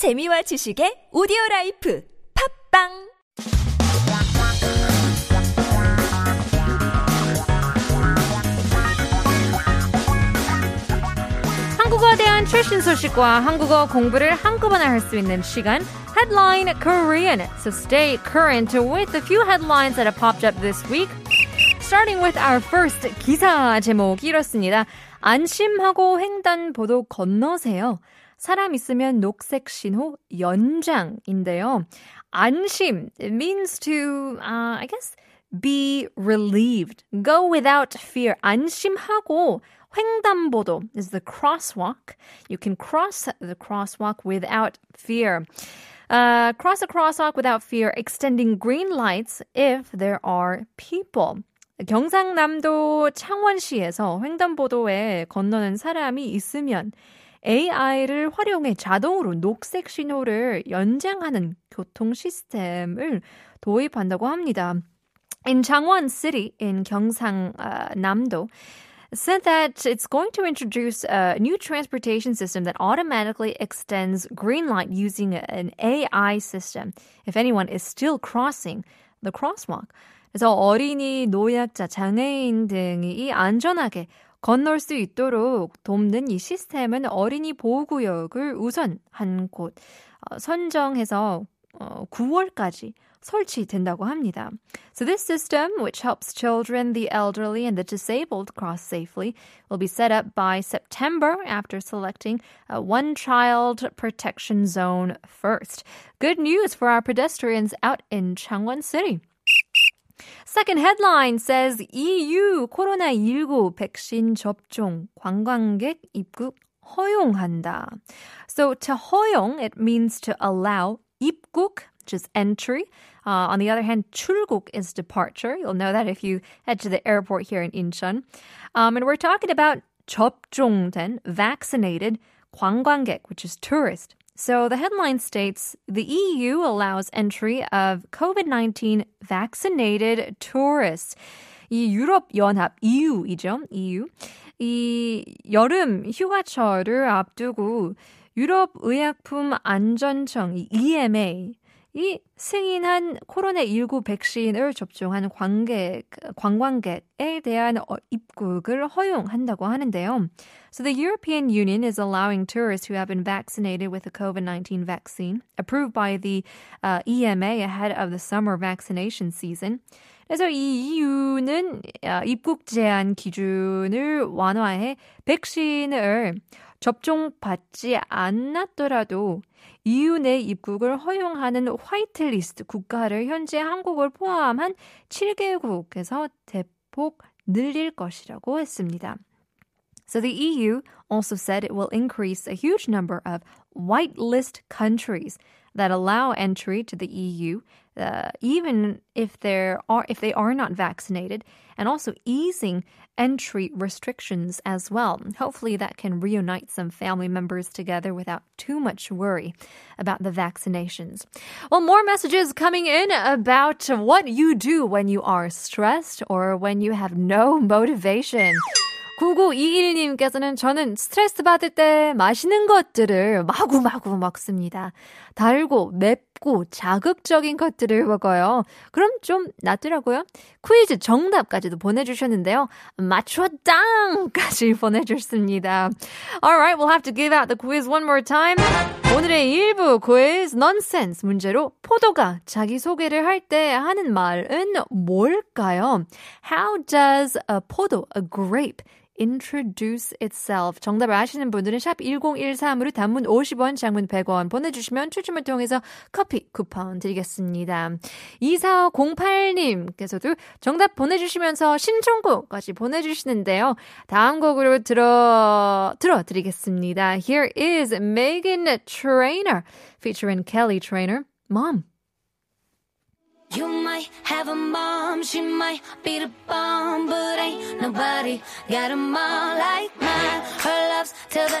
재미와 지식의 오디오 라이프 팝빵 한국어에 대한 최신 소식과 한국어 공부를 한꺼번에 할 수 있는 시간 Headline Korean. So stay current with the few headlines that have popped up this week. Starting with our first 기사 제목이 이렇습니다. 안심하고 횡단보도 건너세요. 사람 있으면 녹색 신호 연장인데요. 안심 it means to uh, I guess be relieved. Go without fear. 안심하고 횡단보도 is the crosswalk. You can cross the crosswalk without fear. Uh, cross a crosswalk without fear, extending green lights if there are people. 경상남도 창원시에서 횡단보도에 건너는 사람이 있으면 AI를 활용해 자동으로 녹색 신호를 연장하는 교통 시스템을 도입한다고 합니다. In Changwon City in 경상남도, said that it's going to introduce a new transportation system that automatically extends green light using an AI system if anyone is still crossing the crosswalk. 그래서 어린이, 노약자, 장애인 등이 안전하게 건널 수 있도록 돕는 이 시스템은 어린이 보호구역을 우선 한 곳 선정해서 9월까지 설치된다고 합니다. So this system, which helps children, the elderly, and the disabled cross safely, will be set up by September after selecting a one child protection zone first. Good news for our pedestrians out in Changwon City. Second headline says EU 코로나19 백신 접종 관광객 입국 허용한다. So to 허용, it means to allow 입국, which is entry. Uh, on the other hand, 출국 is departure. You'll know that if you head to the airport here in Incheon. Um, and we're talking about 접종된, vaccinated 관광객, which is tourist. So the headline states the EU allows entry of COVID 19 vaccinated tourists. 이 유럽 연합 EU이죠. EU. 이 여름 휴가철을 앞두고 유럽 의약품 안전청 EMA 이 승인한 코로나19 백신을 접종한 관객, 관광객에 대한 입국을 허용한다고 하는데요. So the European Union is allowing tourists who have been vaccinated with the COVID-19 vaccine approved by the uh, EMA ahead of the summer vaccination season. 그래서 이 EU는 입국 제한 기준을 완화해 백신을 접종 받지 않았더라도 EU 내 입국을 허용하는 화이트리스트 국가를 현재 한국을 포함한 7개국에서 대폭 늘릴 것이라고 했습니다. So the EU also said it will increase a huge number of whitelist countries that allow entry to the EU, uh, even if there are if they are not vaccinated, and also easing entry restrictions as well. Hopefully, that can reunite some family members together without too much worry about the vaccinations. Well, more messages coming in about what you do when you are stressed or when you have no motivation. 9921님께서는 저는 스트레스 받을 때 맛있는 것들을 마구마구 먹습니다. 달고 맵고 자극적인 것들을 먹어요. 그럼 좀 낫더라고요. 퀴즈 정답까지도 보내주셨는데요. 맞췄당까지 보내주셨습니다. Alright, we'll have to give out the quiz one more time. 오늘의 일부 quiz nonsense 문제로 포도가 자기소개를 할 때 하는 말은 뭘까요? How does a 포도, a grape, introduce itself. 정답을 아시는 분들은 샵 1013으로 단문 50원, 장문 100원 보내주시면 추첨을 통해서 커피 쿠폰 드리겠습니다. 2408님께서도 정답 보내주시면서 신청곡까지 보내주시는데요. 다음 곡으로 들어, 들어드리겠습니다. Here is Megan Trainer featuring Kelly Trainer, Mom. You might have a mom, she might be the bomb, but ain't nobody got a mom like mine. Her love's till the